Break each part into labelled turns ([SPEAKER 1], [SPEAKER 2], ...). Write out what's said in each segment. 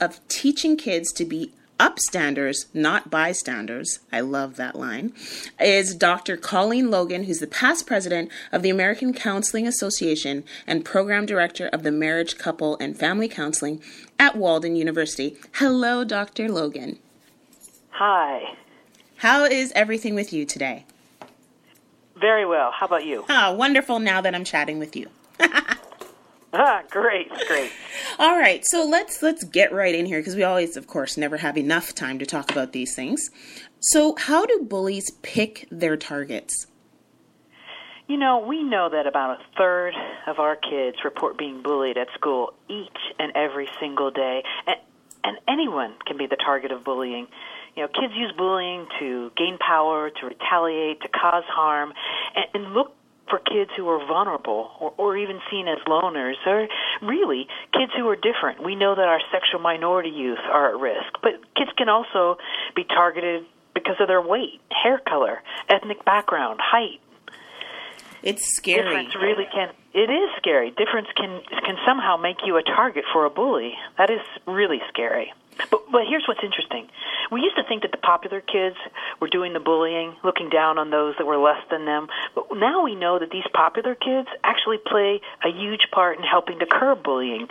[SPEAKER 1] of teaching kids to be upstanders, not bystanders. I love that line. Is Dr. Colleen Logan, who's the past president of the American Counseling Association and program director of the Marriage, Couple, and Family Counseling at Walden University. Hello, Dr. Logan.
[SPEAKER 2] Hi.
[SPEAKER 1] How is everything with you today?
[SPEAKER 2] Very well. How about you?
[SPEAKER 1] Ah, wonderful now that I'm chatting with you.
[SPEAKER 2] ah, great, great.
[SPEAKER 1] All right, so let's let's get right in here because we always, of course, never have enough time to talk about these things. So, how do bullies pick their targets?
[SPEAKER 2] You know, we know that about a third of our kids report being bullied at school each and every single day, and, and anyone can be the target of bullying. You know, kids use bullying to gain power, to retaliate, to cause harm, and, and look for kids who are vulnerable or, or even seen as loners or really kids who are different. We know that our sexual minority youth are at risk, but kids can also be targeted because of their weight, hair color, ethnic background, height.
[SPEAKER 1] It's scary.
[SPEAKER 2] Difference really can. It is scary. Difference can can somehow make you a target for a bully. That is really scary. But, but here's what's interesting. We used to think that the popular kids were doing the bullying, looking down on those that were less than them. But now we know that these popular kids actually play a huge part in helping to curb bullying.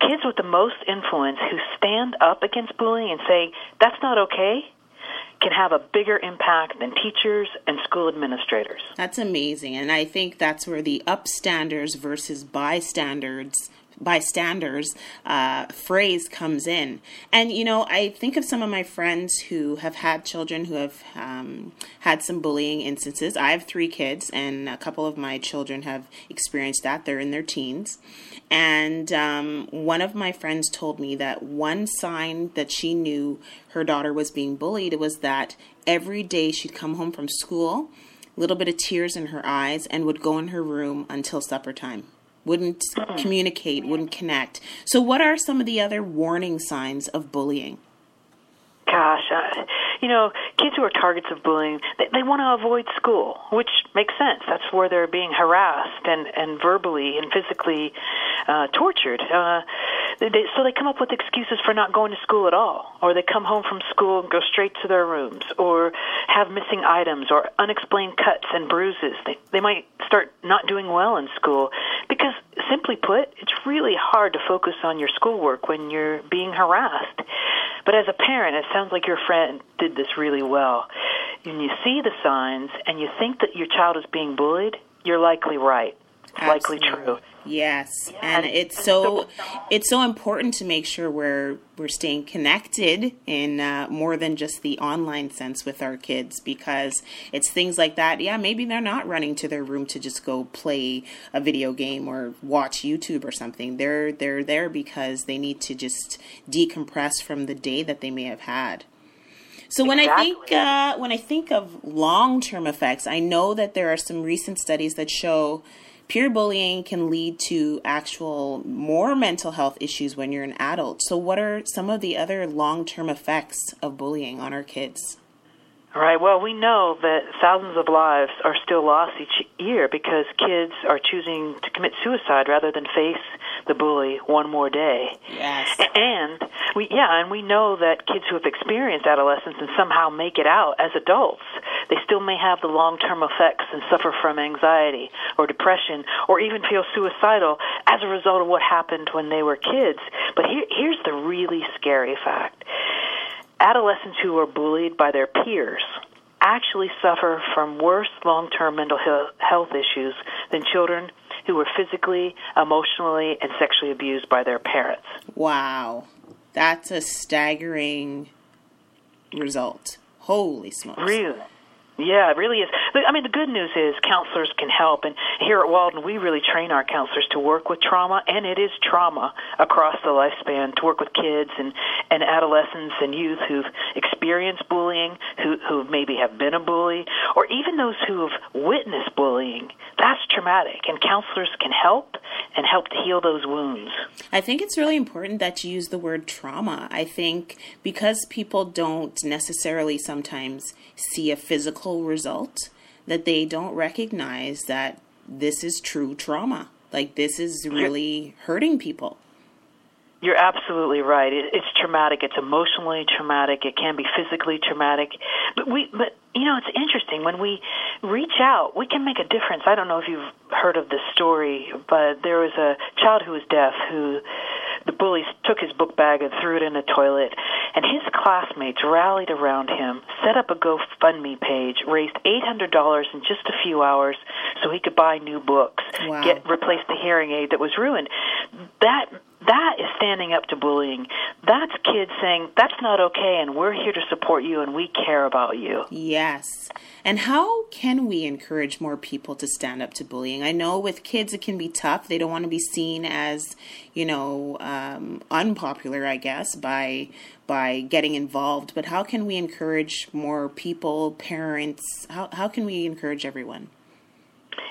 [SPEAKER 2] Kids with the most influence who stand up against bullying and say, that's not okay, can have a bigger impact than teachers and school administrators.
[SPEAKER 1] That's amazing. And I think that's where the upstanders versus bystanders bystanders uh, phrase comes in. And, you know, I think of some of my friends who have had children who have um, had some bullying instances. I have three kids, and a couple of my children have experienced that. They're in their teens. And um, one of my friends told me that one sign that she knew her daughter was being bullied was that every day she'd come home from school, little bit of tears in her eyes, and would go in her room until supper time wouldn't communicate, wouldn't connect. So, what are some of the other warning signs of bullying?
[SPEAKER 2] Gosh, uh, you know, kids who are targets of bullying, they, they want to avoid school, which makes sense. That's where they're being harassed and and verbally and physically uh, tortured. Uh, they, so they come up with excuses for not going to school at all, or they come home from school and go straight to their rooms, or have missing items or unexplained cuts and bruises. They they might start not doing well in school because, simply put, it's really hard to focus on your schoolwork when you're being harassed. But as a parent, it sounds like your friend did this really well. When you see the signs and you think that your child is being bullied, you're likely right. Absolutely. Likely true.
[SPEAKER 1] Yes, and it's so it's so important to make sure we're we're staying connected in uh, more than just the online sense with our kids because it's things like that. Yeah, maybe they're not running to their room to just go play a video game or watch YouTube or something. They're they're there because they need to just decompress from the day that they may have had. So when exactly. I think uh, when I think of long term effects, I know that there are some recent studies that show peer bullying can lead to actual more mental health issues when you're an adult. So, what are some of the other long term effects of bullying on our kids?
[SPEAKER 2] Right. Well, we know that thousands of lives are still lost each year because kids are choosing to commit suicide rather than face the bully one more day.
[SPEAKER 1] Yes.
[SPEAKER 2] And we yeah, and we know that kids who have experienced adolescence and somehow make it out as adults, they still may have the long-term effects and suffer from anxiety or depression or even feel suicidal as a result of what happened when they were kids. But here, here's the really scary fact adolescents who are bullied by their peers actually suffer from worse long term mental health issues than children who were physically, emotionally, and sexually abused by their parents.
[SPEAKER 1] Wow. That's a staggering result. Holy smokes.
[SPEAKER 2] Really? Yeah, it really is. I mean, the good news is counselors can help, and here at Walden, we really train our counselors to work with trauma, and it is trauma across the lifespan to work with kids and and adolescents and youth who've experienced bullying, who who maybe have been a bully, or even those who have witnessed bullying. That's traumatic, and counselors can help and help to heal those wounds.
[SPEAKER 1] I think it's really important that you use the word trauma. I think because people don't necessarily sometimes see a physical result that they don't recognize that this is true trauma. Like this is really hurting people.
[SPEAKER 2] You're absolutely right. It, it's traumatic. It's emotionally traumatic. It can be physically traumatic. But we, but you know, it's interesting when we reach out, we can make a difference. I don't know if you've heard of this story, but there was a child who was deaf who the bullies took his book bag and threw it in the toilet, and his classmates rallied around him, set up a GoFundMe page, raised $800 in just a few hours so he could buy new books,
[SPEAKER 1] wow.
[SPEAKER 2] get replace the hearing aid that was ruined. That that is standing up to bullying. That's kids saying, that's not okay, and we're here to support you, and we care about you.
[SPEAKER 1] Yes. And how can we encourage more people to stand up to bullying? I know with kids it can be tough. They don't want to be seen as, you know, um, unpopular, I guess, by by getting involved. But how can we encourage more people, parents? How how can we encourage everyone?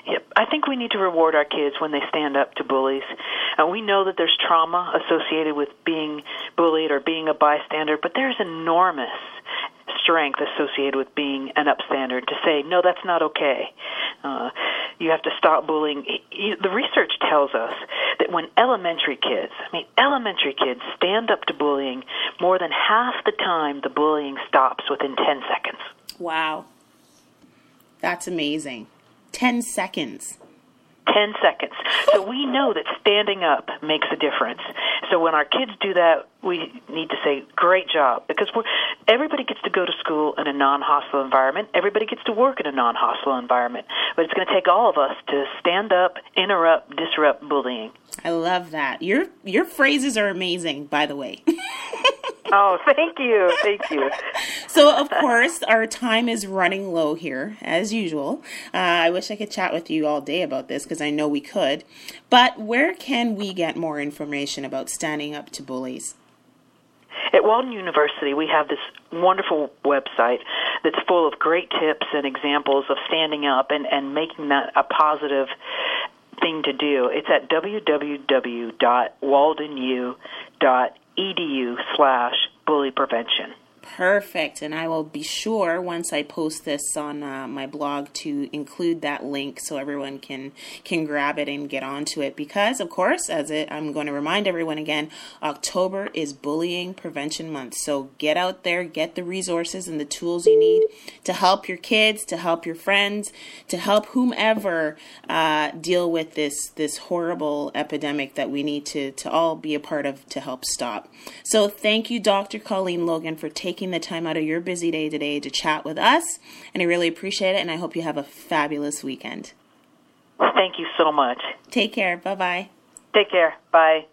[SPEAKER 2] Yep. I think we need to reward our kids when they stand up to bullies. Uh, we know that there's trauma associated with being bullied or being a bystander, but there's enormous strength associated with being an upstander to say, no, that's not okay. Uh, you have to stop bullying. The research tells us that when elementary kids, I mean, elementary kids stand up to bullying, more than half the time the bullying stops within 10 seconds.
[SPEAKER 1] Wow. That's amazing. 10 seconds.
[SPEAKER 2] 10 seconds. So we know that standing up makes a difference. So when our kids do that, we need to say, great job, because we're, everybody gets to go to school in a non-hostile environment. Everybody gets to work in a non-hostile environment. But it's going to take all of us to stand up, interrupt, disrupt bullying.
[SPEAKER 1] I love that. Your your phrases are amazing, by the way.
[SPEAKER 2] Oh, thank you. Thank you.
[SPEAKER 1] so, of course, our time is running low here, as usual. Uh, I wish I could chat with you all day about this because I know we could. But where can we get more information about standing up to bullies?
[SPEAKER 2] At Walden University, we have this wonderful website that's full of great tips and examples of standing up and, and making that a positive thing to do. It's at www.waldenu.edu edu slash bully prevention.
[SPEAKER 1] Perfect. And I will be sure once I post this on uh, my blog to include that link so everyone can can grab it and get onto it. Because of course, as it, I'm going to remind everyone again, October is Bullying Prevention Month. So get out there, get the resources and the tools you need to help your kids, to help your friends, to help whomever uh, deal with this this horrible epidemic that we need to to all be a part of to help stop. So thank you, Dr. Colleen Logan, for taking taking the time out of your busy day today to chat with us. And I really appreciate it. And I hope you have a fabulous weekend.
[SPEAKER 2] Thank you so much.
[SPEAKER 1] Take care. Bye bye.
[SPEAKER 2] Take care. Bye.